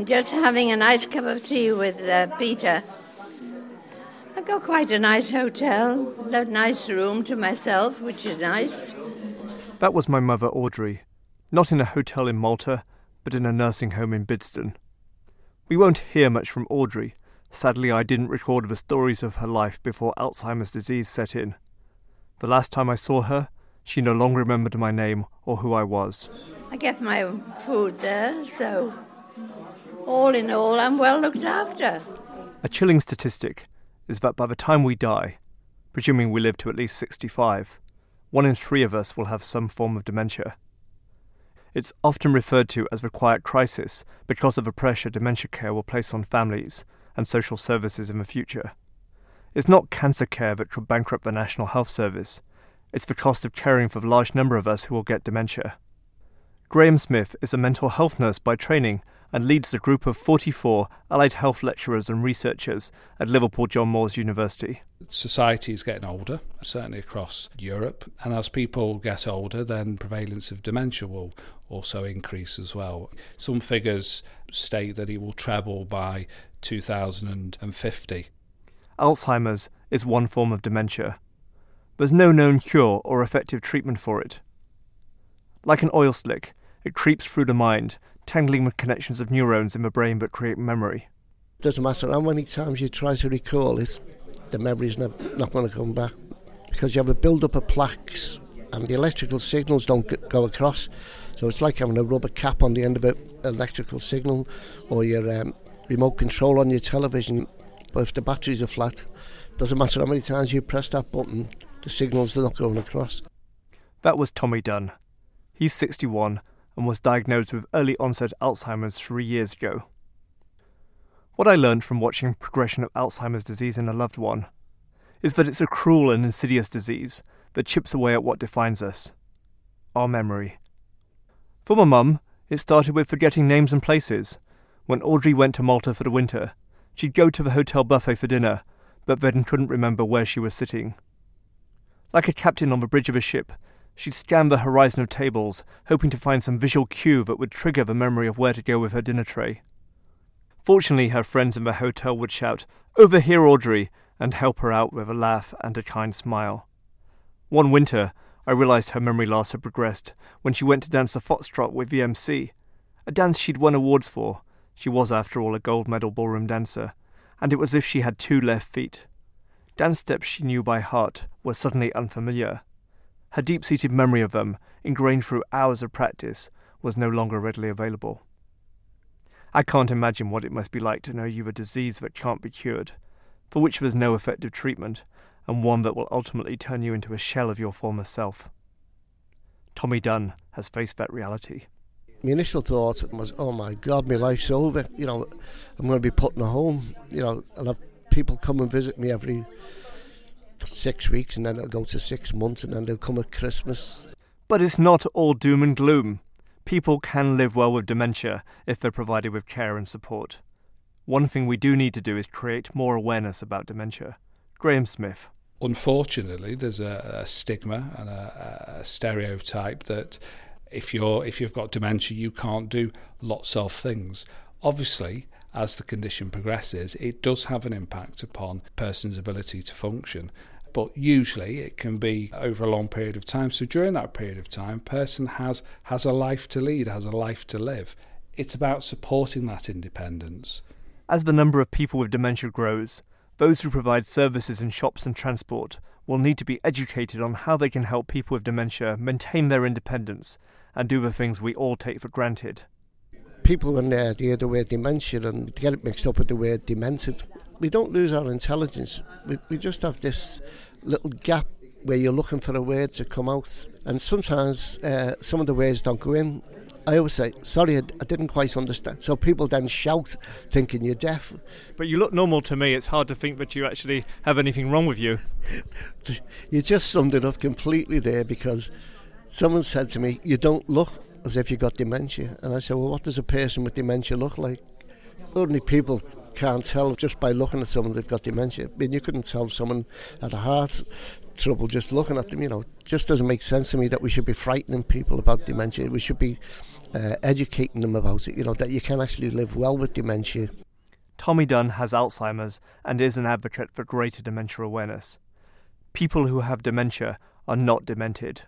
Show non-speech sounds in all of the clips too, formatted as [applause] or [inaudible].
I'm just having a nice cup of tea with uh, Peter. I've got quite a nice hotel, a nice room to myself, which is nice. That was my mother, Audrey. Not in a hotel in Malta, but in a nursing home in Bidston. We won't hear much from Audrey. Sadly, I didn't record the stories of her life before Alzheimer's disease set in. The last time I saw her, she no longer remembered my name or who I was. I get my food there, so all in all, I'm well looked after. A chilling statistic is that by the time we die, presuming we live to at least 65, one in three of us will have some form of dementia. It's often referred to as the quiet crisis because of the pressure dementia care will place on families and social services in the future. It's not cancer care that could bankrupt the National Health Service, it's the cost of caring for the large number of us who will get dementia. Graham Smith is a mental health nurse by training and leads a group of 44 allied health lecturers and researchers at Liverpool John Moores University. Society is getting older, certainly across Europe, and as people get older, then prevalence of dementia will also increase as well. Some figures state that it will treble by 2050. Alzheimer's is one form of dementia. There's no known cure or effective treatment for it. Like an oil slick, it creeps through the mind, tangling with connections of neurons in the brain that create memory. Doesn't matter how many times you try to recall it, the memory's never, not going to come back because you have a build up of plaques and the electrical signals don't go across. So it's like having a rubber cap on the end of an electrical signal or your um, remote control on your television. But if the batteries are flat, doesn't matter how many times you press that button, the signals are not going across. That was Tommy Dunn. He's 61 and was diagnosed with early onset Alzheimer's three years ago. What I learned from watching progression of Alzheimer's disease in a loved one is that it's a cruel and insidious disease that chips away at what defines us our memory. For my mum, it started with forgetting names and places. When Audrey went to Malta for the winter, she'd go to the hotel buffet for dinner, but then couldn't remember where she was sitting. Like a captain on the bridge of a ship, she'd scan the horizon of tables, hoping to find some visual cue that would trigger the memory of where to go with her dinner tray. Fortunately, her friends in the hotel would shout, Over here, Audrey, and help her out with a laugh and a kind smile. One winter, I realised her memory loss had progressed when she went to dance a foxtrot with the MC, a dance she'd won awards for. She was, after all, a gold medal ballroom dancer, and it was as if she had two left feet. Dance steps she knew by heart were suddenly unfamiliar. Her deep seated memory of them, ingrained through hours of practice, was no longer readily available. I can't imagine what it must be like to know you've a disease that can't be cured, for which there's no effective treatment, and one that will ultimately turn you into a shell of your former self. Tommy Dunn has faced that reality. My initial thought was, oh my God, my life's over. You know, I'm going to be put in a home. You know, I'll have people come and visit me every six weeks, and then it'll go to six months, and then they'll come at Christmas. But it's not all doom and gloom. People can live well with dementia if they're provided with care and support. One thing we do need to do is create more awareness about dementia. Graham Smith unfortunately, there's a, a stigma and a, a, stereotype that if you're if you've got dementia, you can't do lots of things. Obviously, as the condition progresses, it does have an impact upon a person's ability to function. But usually it can be over a long period of time. So during that period of time, person has has a life to lead, has a life to live. It's about supporting that independence. As the number of people with dementia grows, those who provide services in shops and transport will need to be educated on how they can help people with dementia maintain their independence and do the things we all take for granted. People, when they hear the word dementia and get it mixed up with the word demented, we don't lose our intelligence. We, we just have this little gap where you're looking for a word to come out. And sometimes uh, some of the words don't go in I always say, sorry, I, I, didn't quite understand. So people then shout, thinking you're deaf. But you look normal to me. It's hard to think that you actually have anything wrong with you. [laughs] you just summed it up completely there because someone said to me, You don't look as if you've got dementia. And I said, Well, what does a person with dementia look like? Ordinary people can't tell just by looking at someone they've got dementia. I mean, you couldn't tell someone had a heart trouble just looking at them. You know, it just doesn't make sense to me that we should be frightening people about dementia. We should be uh, educating them about it, you know, that you can actually live well with dementia. Tommy Dunn has Alzheimer's and is an advocate for greater dementia awareness. People who have dementia are not demented.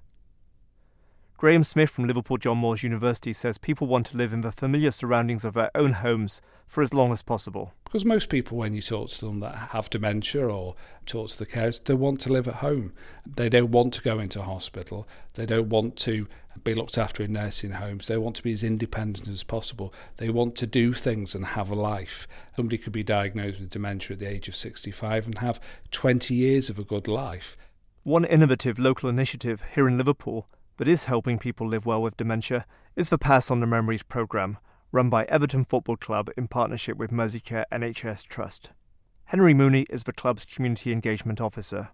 Graham Smith from Liverpool John Moores University says people want to live in the familiar surroundings of their own homes for as long as possible. Because most people, when you talk to them that have dementia or talk to the carers, they want to live at home. They don't want to go into hospital. They don't want to be looked after in nursing homes. They want to be as independent as possible. They want to do things and have a life. Somebody could be diagnosed with dementia at the age of 65 and have 20 years of a good life. One innovative local initiative here in Liverpool that is helping people live well with dementia is the Pass on the Memories programme, run by Everton Football Club in partnership with Merseycare NHS Trust. Henry Mooney is the club's community engagement officer.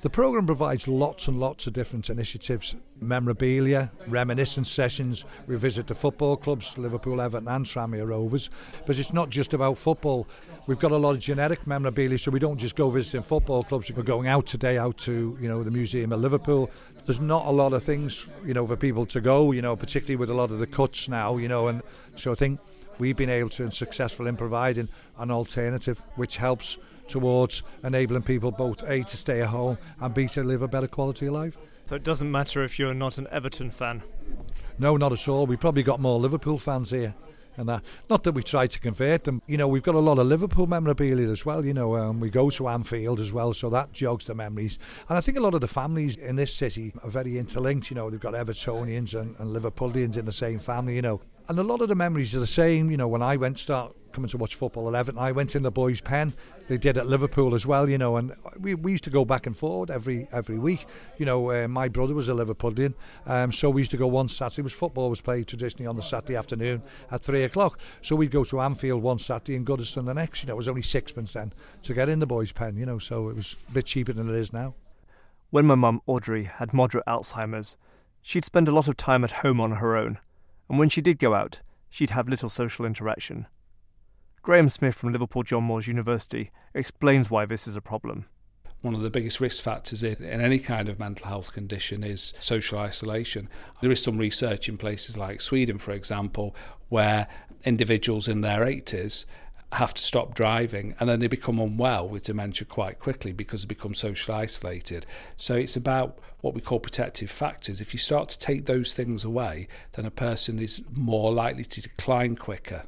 The programme provides lots and lots of different initiatives, memorabilia, reminiscence sessions. We visit the football clubs, Liverpool, Everton and Tranmere Rovers. But it's not just about football. We've got a lot of genetic memorabilia, so we don't just go visiting football clubs. We're going out today, out to you know the Museum of Liverpool. There's not a lot of things, you know, for people to go, you know, particularly with a lot of the cuts now, you know, and so I think we've been able to and successful in providing an alternative which helps towards enabling people both A to stay at home and B to live a better quality of life. So it doesn't matter if you're not an Everton fan? No, not at all. We probably got more Liverpool fans here. And that, not that we try to convert them. You know, we've got a lot of Liverpool memorabilia as well. You know, um, we go to Anfield as well, so that jogs the memories. And I think a lot of the families in this city are very interlinked. You know, they've got Evertonians and, and Liverpoolians in the same family. You know, and a lot of the memories are the same. You know, when I went start coming to watch football 11. I went in the boys' pen. They did at Liverpool as well, you know, and we, we used to go back and forward every every week. You know, uh, my brother was a Liverpoolian, um, so we used to go one Saturday. Was football was played traditionally on the Saturday afternoon at three o'clock. So we'd go to Anfield one Saturday and Goodison the next. You know, it was only sixpence then to get in the boys' pen. You know, so it was a bit cheaper than it is now. When my mum Audrey had moderate Alzheimer's, she'd spend a lot of time at home on her own, and when she did go out, she'd have little social interaction. Graham Smith from Liverpool John Moores University explains why this is a problem. One of the biggest risk factors in, any kind of mental health condition is social isolation. There is some research in places like Sweden, for example, where individuals in their 80s have to stop driving and then they become unwell with dementia quite quickly because they become socially isolated. So it's about what we call protective factors. If you start to take those things away, then a person is more likely to decline quicker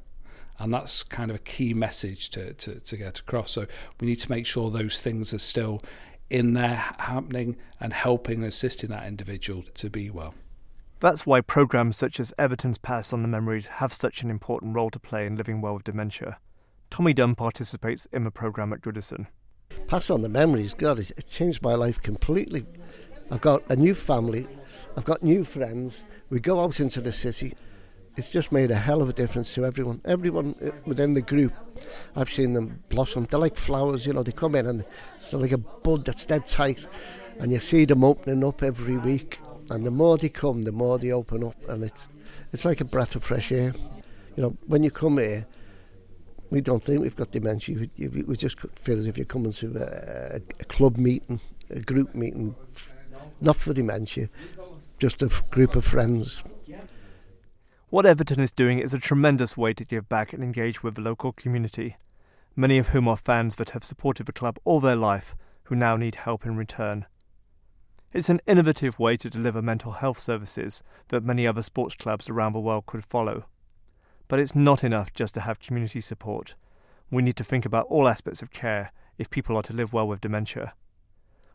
and that's kind of a key message to, to, to get across. So we need to make sure those things are still in there happening and helping and assisting that individual to be well. That's why programs such as Everton's Pass on the Memories have such an important role to play in living well with dementia. Tommy Dunn participates in the program at Goodison. Pass on the Memories, God, it changed my life completely. I've got a new family, I've got new friends. We go out into the city it's just made a hell of a difference to everyone. Everyone uh, within the group, I've seen them blossom. They're like flowers, you know. They come in and they're like a bud that's dead tight, and you see them opening up every week. And the more they come, the more they open up, and it's it's like a breath of fresh air. You know, when you come here, we don't think we've got dementia. We just feel as if you're coming to a, a club meeting, a group meeting, not for dementia, just a group of friends what Everton is doing is a tremendous way to give back and engage with the local community, many of whom are fans that have supported the club all their life who now need help in return. It's an innovative way to deliver mental health services that many other sports clubs around the world could follow. But it's not enough just to have community support. We need to think about all aspects of care if people are to live well with dementia.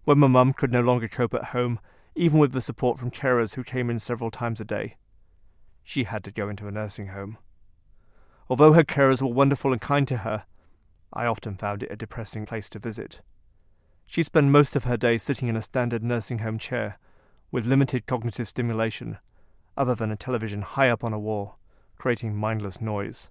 When my mum could no longer cope at home, even with the support from carers who came in several times a day, she had to go into a nursing home. Although her carers were wonderful and kind to her, I often found it a depressing place to visit. She'd spend most of her day sitting in a standard nursing home chair, with limited cognitive stimulation, other than a television high up on a wall, creating mindless noise.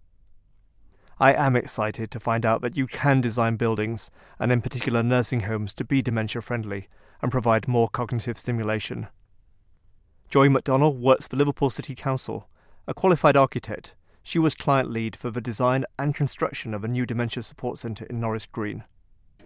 I am excited to find out that you can design buildings, and in particular nursing homes, to be dementia friendly and provide more cognitive stimulation. Joy McDonnell works for Liverpool City Council. A qualified architect, she was client lead for the design and construction of a new dementia support centre in Norris Green.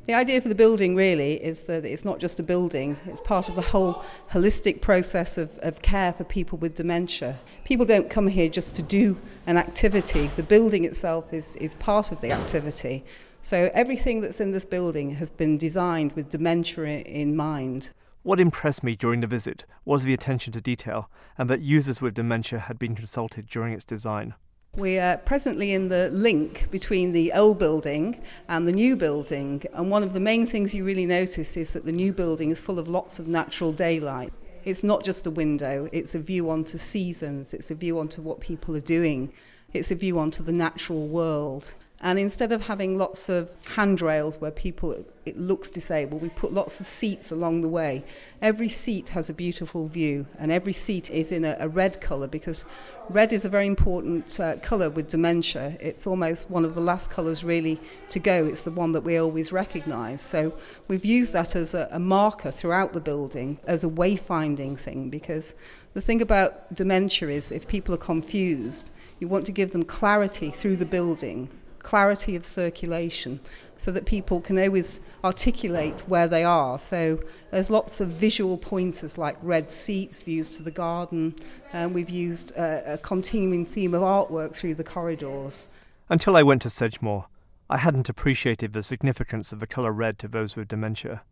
The idea for the building really is that it's not just a building, it's part of the whole holistic process of, of care for people with dementia. People don't come here just to do an activity, the building itself is, is part of the activity. So everything that's in this building has been designed with dementia in mind. What impressed me during the visit was the attention to detail and that users with dementia had been consulted during its design. We are presently in the link between the old building and the new building, and one of the main things you really notice is that the new building is full of lots of natural daylight. It's not just a window, it's a view onto seasons, it's a view onto what people are doing, it's a view onto the natural world. And instead of having lots of handrails where people it looks disabled, we put lots of seats along the way. Every seat has a beautiful view, and every seat is in a, a red colour because red is a very important uh, colour with dementia. It's almost one of the last colours really to go. It's the one that we always recognise. So we've used that as a, a marker throughout the building as a wayfinding thing because the thing about dementia is if people are confused, you want to give them clarity through the building clarity of circulation so that people can always articulate where they are. So there's lots of visual pointers like red seats, views to the garden, and we've used a, a continuing theme of artwork through the corridors. Until I went to Sedgemoor, I hadn't appreciated the significance of the colour red to those with dementia.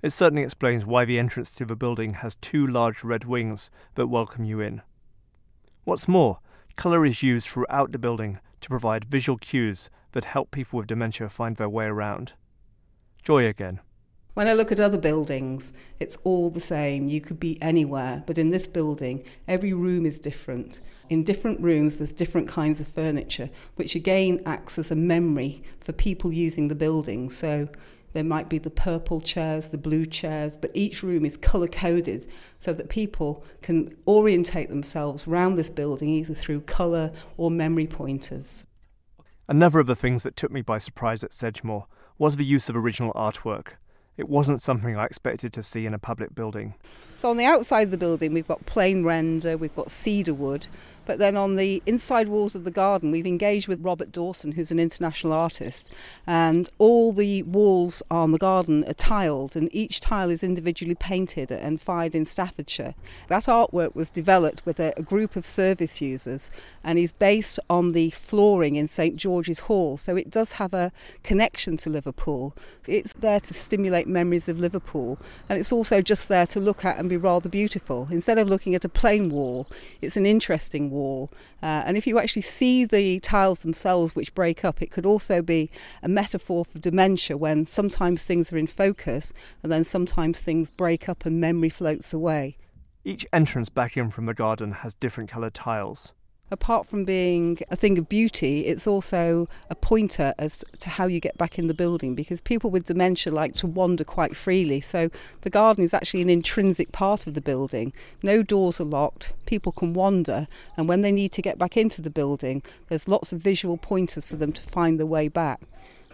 It certainly explains why the entrance to the building has two large red wings that welcome you in. What's more, colour is used throughout the building to provide visual cues that help people with dementia find their way around. Joy again. When I look at other buildings, it's all the same. You could be anywhere, but in this building, every room is different. In different rooms, there's different kinds of furniture, which again acts as a memory for people using the building. So there might be the purple chairs, the blue chairs, but each room is colour coded so that people can orientate themselves around this building either through colour or memory pointers. Another of the things that took me by surprise at Sedgemoor was the use of original artwork. It wasn't something I expected to see in a public building. So on the outside of the building, we've got plain render, we've got cedar wood, but then on the inside walls of the garden, we've engaged with Robert Dawson, who's an international artist, and all the walls on the garden are tiled, and each tile is individually painted and fired in Staffordshire. That artwork was developed with a, a group of service users and is based on the flooring in St George's Hall, so it does have a connection to Liverpool. It's there to stimulate memories of Liverpool, and it's also just there to look at and be rather beautiful. Instead of looking at a plain wall, it's an interesting wall wall. Uh, and if you actually see the tiles themselves which break up, it could also be a metaphor for dementia when sometimes things are in focus and then sometimes things break up and memory floats away. Each entrance back in from the garden has different coloured tiles apart from being a thing of beauty, it's also a pointer as to how you get back in the building because people with dementia like to wander quite freely. So the garden is actually an intrinsic part of the building. No doors are locked, people can wander, and when they need to get back into the building, there's lots of visual pointers for them to find the way back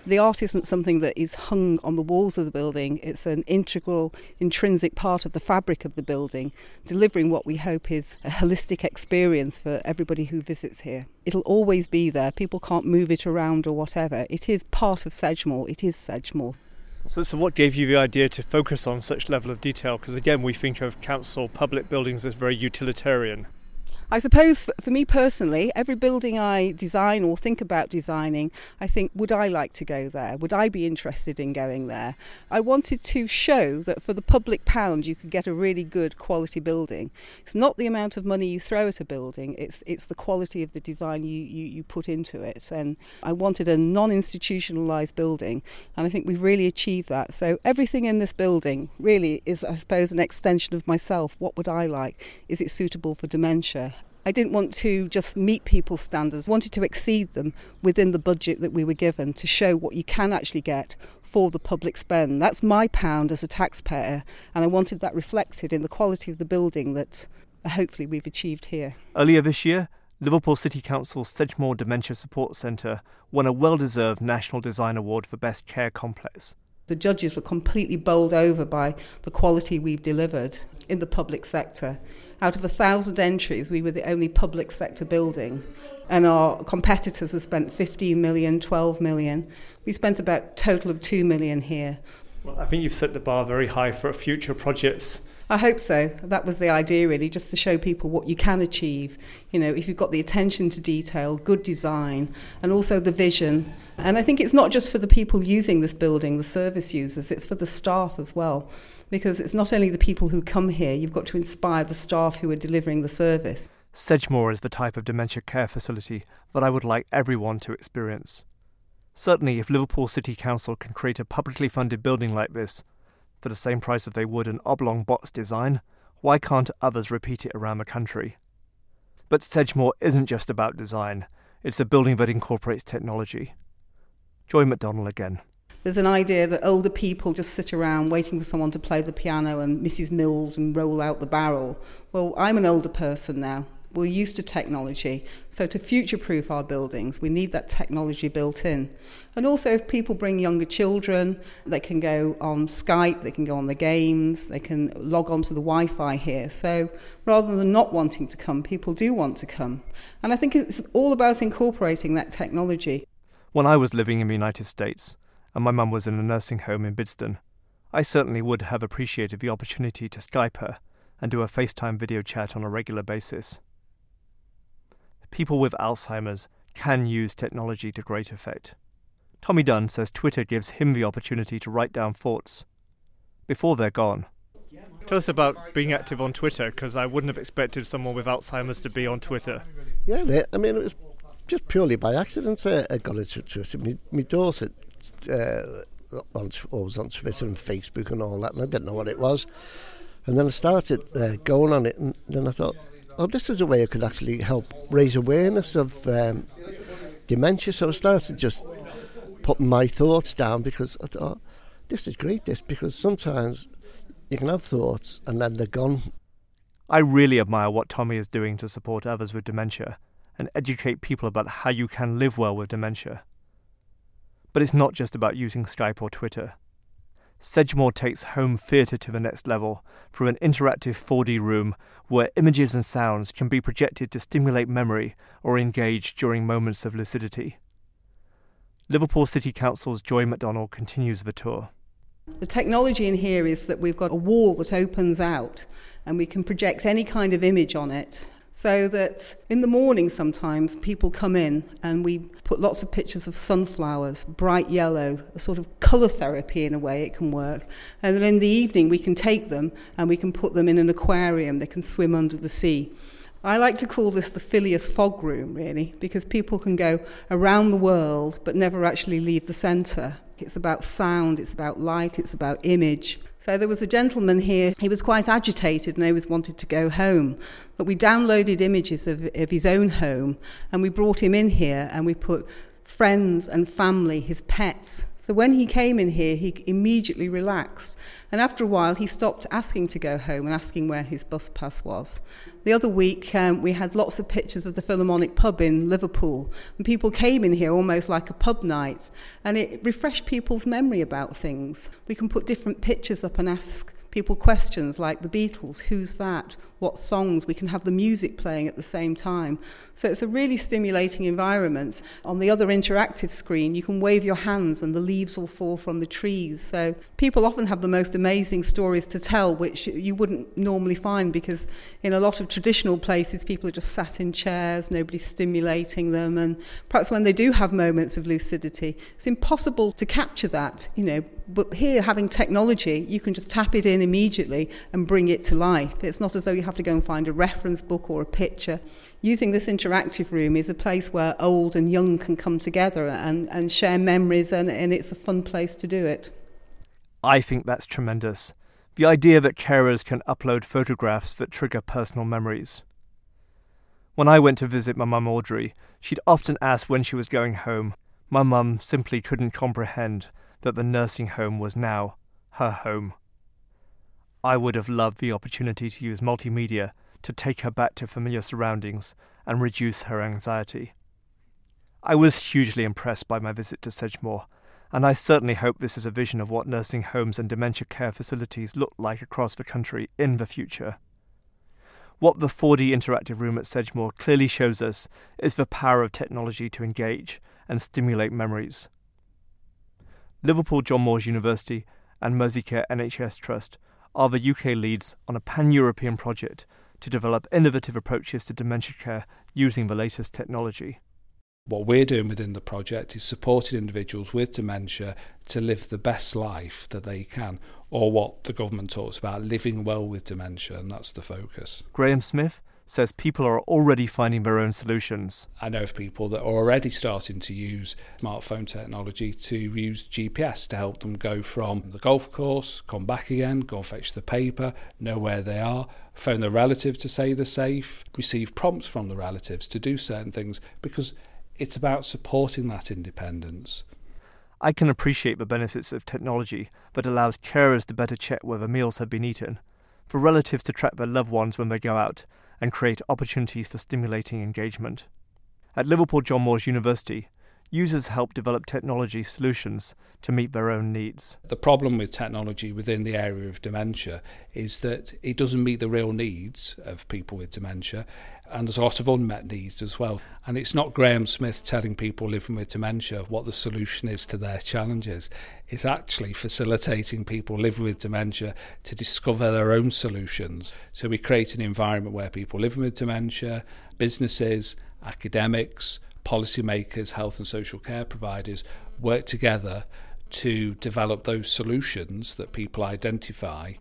the art isn't something that is hung on the walls of the building, it's an integral, intrinsic part of the fabric of the building, delivering what we hope is a holistic experience for everybody who visits here. It'll always be there, people can't move it around or whatever. It is part of Sedgemoor, it is Sedgemoor. So, so what gave you the idea to focus on such level of detail? Because again, we think of council public buildings as very utilitarian. I suppose for, me personally, every building I design or think about designing, I think, would I like to go there? Would I be interested in going there? I wanted to show that for the public pound, you could get a really good quality building. It's not the amount of money you throw at a building, it's, it's the quality of the design you, you, you put into it. And I wanted a non institutionalised building, and I think we've really achieved that. So everything in this building really is, I suppose, an extension of myself. What would I like? Is it suitable for dementia? I didn't want to just meet people's standards, I wanted to exceed them within the budget that we were given to show what you can actually get for the public spend. That's my pound as a taxpayer, and I wanted that reflected in the quality of the building that uh, hopefully we've achieved here. Earlier this year, Liverpool City Council's Sedgemoor Dementia Support Centre won a well deserved National Design Award for Best Care Complex. The judges were completely bowled over by the quality we've delivered in the public sector. Out of a thousand entries, we were the only public sector building, and our competitors have spent 15 million, 12 million. We spent about total of 2 million here. Well, I think you've set the bar very high for future projects. I hope so. That was the idea, really, just to show people what you can achieve. You know, if you've got the attention to detail, good design, and also the vision. And I think it's not just for the people using this building, the service users, it's for the staff as well. Because it's not only the people who come here, you've got to inspire the staff who are delivering the service. Sedgemoor is the type of dementia care facility that I would like everyone to experience. Certainly, if Liverpool City Council can create a publicly funded building like this, for the same price as they would an oblong box design, why can't others repeat it around the country? But Sedgemoor isn't just about design, it's a building that incorporates technology. Joy McDonnell again. There's an idea that older people just sit around waiting for someone to play the piano and Mrs. Mills and roll out the barrel. Well, I'm an older person now. We're used to technology. So, to future proof our buildings, we need that technology built in. And also, if people bring younger children, they can go on Skype, they can go on the games, they can log on to the Wi Fi here. So, rather than not wanting to come, people do want to come. And I think it's all about incorporating that technology. When I was living in the United States, and my mum was in a nursing home in Bidston, I certainly would have appreciated the opportunity to Skype her and do a FaceTime video chat on a regular basis people with Alzheimer's can use technology to great effect. Tommy Dunn says Twitter gives him the opportunity to write down thoughts before they're gone. Tell us about being active on Twitter, because I wouldn't have expected someone with Alzheimer's to be on Twitter. Yeah, I mean, it was just purely by accident uh, I got into Twitter. My, my daughter uh, on, was on Twitter and Facebook and all that, and I didn't know what it was. And then I started uh, going on it, and then I thought, oh, this is a way I could actually help raise awareness of um, dementia. So I started just putting my thoughts down because I thought, this is great, this, because sometimes you can have thoughts and then they're gone. I really admire what Tommy is doing to support others with dementia and educate people about how you can live well with dementia. But it's not just about using Skype or Twitter. Sedgemoor takes home theatre to the next level through an interactive 4D room where images and sounds can be projected to stimulate memory or engage during moments of lucidity. Liverpool City Council's Joy McDonnell continues the tour. The technology in here is that we've got a wall that opens out and we can project any kind of image on it so that in the morning sometimes people come in and we put lots of pictures of sunflowers, bright yellow, a sort of colour therapy in a way it can work. And then in the evening we can take them and we can put them in an aquarium, they can swim under the sea. I like to call this the Phileas Fogg room, really, because people can go around the world but never actually leave the centre. It's about sound, it's about light, it's about image. So there was a gentleman here, he was quite agitated and always wanted to go home. But we downloaded images of, of his own home and we brought him in here and we put friends and family, his pets, so when he came in here, he immediately relaxed. And after a while, he stopped asking to go home and asking where his bus pass was. The other week, um, we had lots of pictures of the Philharmonic pub in Liverpool. And people came in here almost like a pub night. And it refreshed people's memory about things. We can put different pictures up and ask people questions like the Beatles, who's that? What songs? We can have the music playing at the same time. So it's a really stimulating environment. On the other interactive screen, you can wave your hands and the leaves will fall from the trees. So people often have the most amazing stories to tell, which you wouldn't normally find because in a lot of traditional places, people are just sat in chairs, nobody's stimulating them. And perhaps when they do have moments of lucidity, it's impossible to capture that, you know, but here, having technology, you can just tap it in immediately and bring it to life. It's not as though you have to go and find a reference book or a picture. Using this interactive room is a place where old and young can come together and, and share memories, and, and it's a fun place to do it. I think that's tremendous. The idea that carers can upload photographs that trigger personal memories. When I went to visit my mum Audrey, she'd often ask when she was going home. My mum simply couldn't comprehend that the nursing home was now her home. I would have loved the opportunity to use multimedia to take her back to familiar surroundings and reduce her anxiety. I was hugely impressed by my visit to Sedgemoor, and I certainly hope this is a vision of what nursing homes and dementia care facilities look like across the country in the future. What the 4D interactive room at Sedgemoor clearly shows us is the power of technology to engage and stimulate memories. Liverpool John Moores University and Merseycare NHS Trust are the UK leads on a pan European project to develop innovative approaches to dementia care using the latest technology. What we're doing within the project is supporting individuals with dementia to live the best life that they can, or what the government talks about, living well with dementia, and that's the focus. Graham Smith says people are already finding their own solutions. I know of people that are already starting to use smartphone technology to use GPS to help them go from the golf course, come back again, go and fetch the paper, know where they are, phone the relative to say they're safe, receive prompts from the relatives to do certain things because it's about supporting that independence. I can appreciate the benefits of technology that allows carers to better check whether meals have been eaten, for relatives to track their loved ones when they go out, and create opportunities for stimulating engagement. At Liverpool John Moores University, users help develop technology solutions to meet their own needs. The problem with technology within the area of dementia is that it doesn't meet the real needs of people with dementia and there's a lot of unmet needs as well. And it's not Graham Smith telling people living with dementia what the solution is to their challenges. It's actually facilitating people living with dementia to discover their own solutions. So we create an environment where people living with dementia, businesses, academics, policymakers, health and social care providers work together to develop those solutions that people identify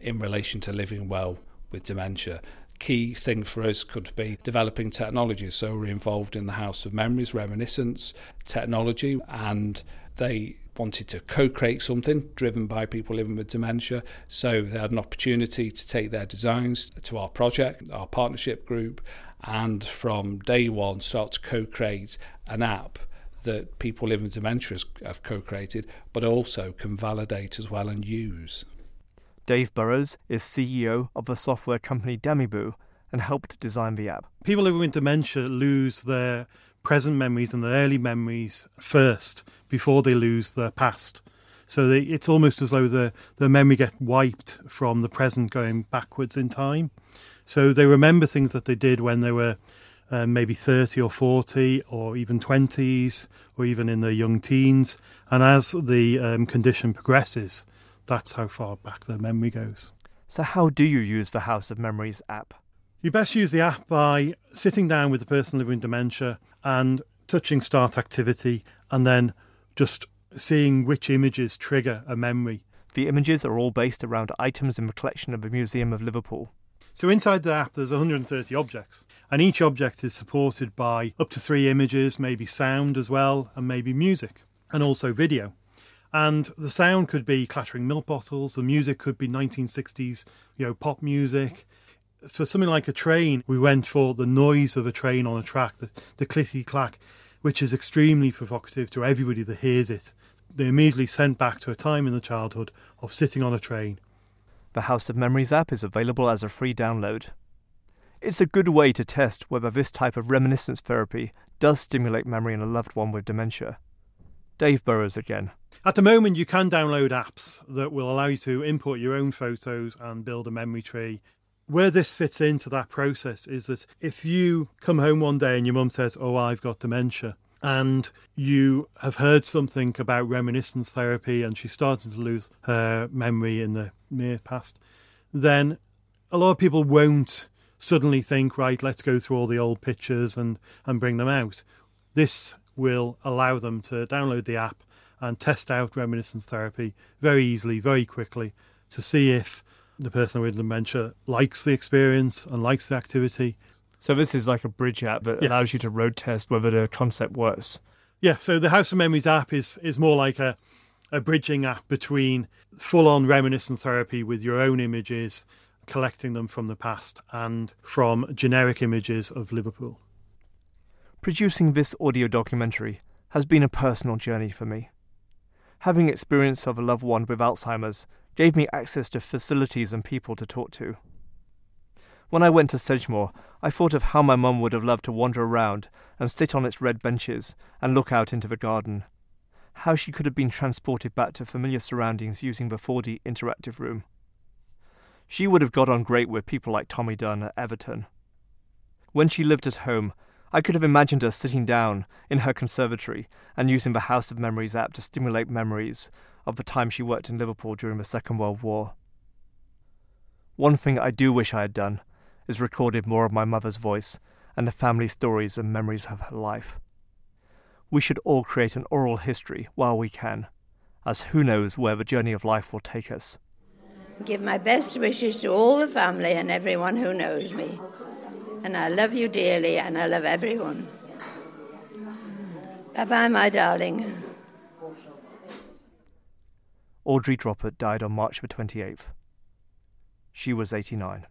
in relation to living well with dementia key thing for us could be developing technology. So we're involved in the House of Memories, Reminiscence technology, and they wanted to co-create something driven by people living with dementia. So they had an opportunity to take their designs to our project, our partnership group, and from day one start to co-create an app that people living with dementia have co-created, but also can validate as well and use. Dave Burrows is CEO of the software company Damibu and helped design the app. People living with dementia lose their present memories and their early memories first before they lose their past. So they, it's almost as though the, the memory gets wiped from the present going backwards in time. So they remember things that they did when they were uh, maybe 30 or 40 or even 20s or even in their young teens. And as the um, condition progresses, that's how far back the memory goes. So, how do you use the House of Memories app? You best use the app by sitting down with the person living with dementia and touching start activity and then just seeing which images trigger a memory. The images are all based around items in the collection of the Museum of Liverpool. So inside the app there's 130 objects and each object is supported by up to 3 images, maybe sound as well and maybe music and also video. And the sound could be clattering milk bottles, the music could be 1960s, you know, pop music. For something like a train, we went for the noise of a train on a track, the, the clack, which is extremely provocative to everybody that hears it. They're immediately sent back to a time in the childhood of sitting on a train. The House of Memories app is available as a free download. It's a good way to test whether this type of reminiscence therapy does stimulate memory in a loved one with dementia. Dave Burrows again. At the moment, you can download apps that will allow you to import your own photos and build a memory tree. Where this fits into that process is that if you come home one day and your mum says, Oh, I've got dementia, and you have heard something about reminiscence therapy and she's starting to lose her memory in the near past, then a lot of people won't suddenly think, right, let's go through all the old pictures and, and bring them out. This will allow them to download the app and test out reminiscence therapy very easily, very quickly to see if the person with dementia likes the experience and likes the activity. So this is like a bridge app that yes. allows you to road test whether the concept works. Yeah, so the House of Memories app is is more like a a bridging app between full on reminiscence therapy with your own images, collecting them from the past and from generic images of Liverpool. Producing this audio documentary has been a personal journey for me. Having experience of a loved one with Alzheimer's gave me access to facilities and people to talk to. When I went to Sedgemoor, I thought of how my mum would have loved to wander around and sit on its red benches and look out into the garden. how she could have been transported back to familiar surroundings using the 4D interactive room. She would have got on great with people like Tommy Dunn at Everton. When she lived at home, I could have imagined her sitting down in her conservatory and using the House of Memories app to stimulate memories of the time she worked in Liverpool during the Second World War. One thing I do wish I had done is recorded more of my mother's voice and the family stories and memories of her life. We should all create an oral history while we can, as who knows where the journey of life will take us. Give my best wishes to all the family and everyone who knows me. And I love you dearly and I love everyone. Bye bye, my darling. Audrey Droppert died on March the 28th. She was 89.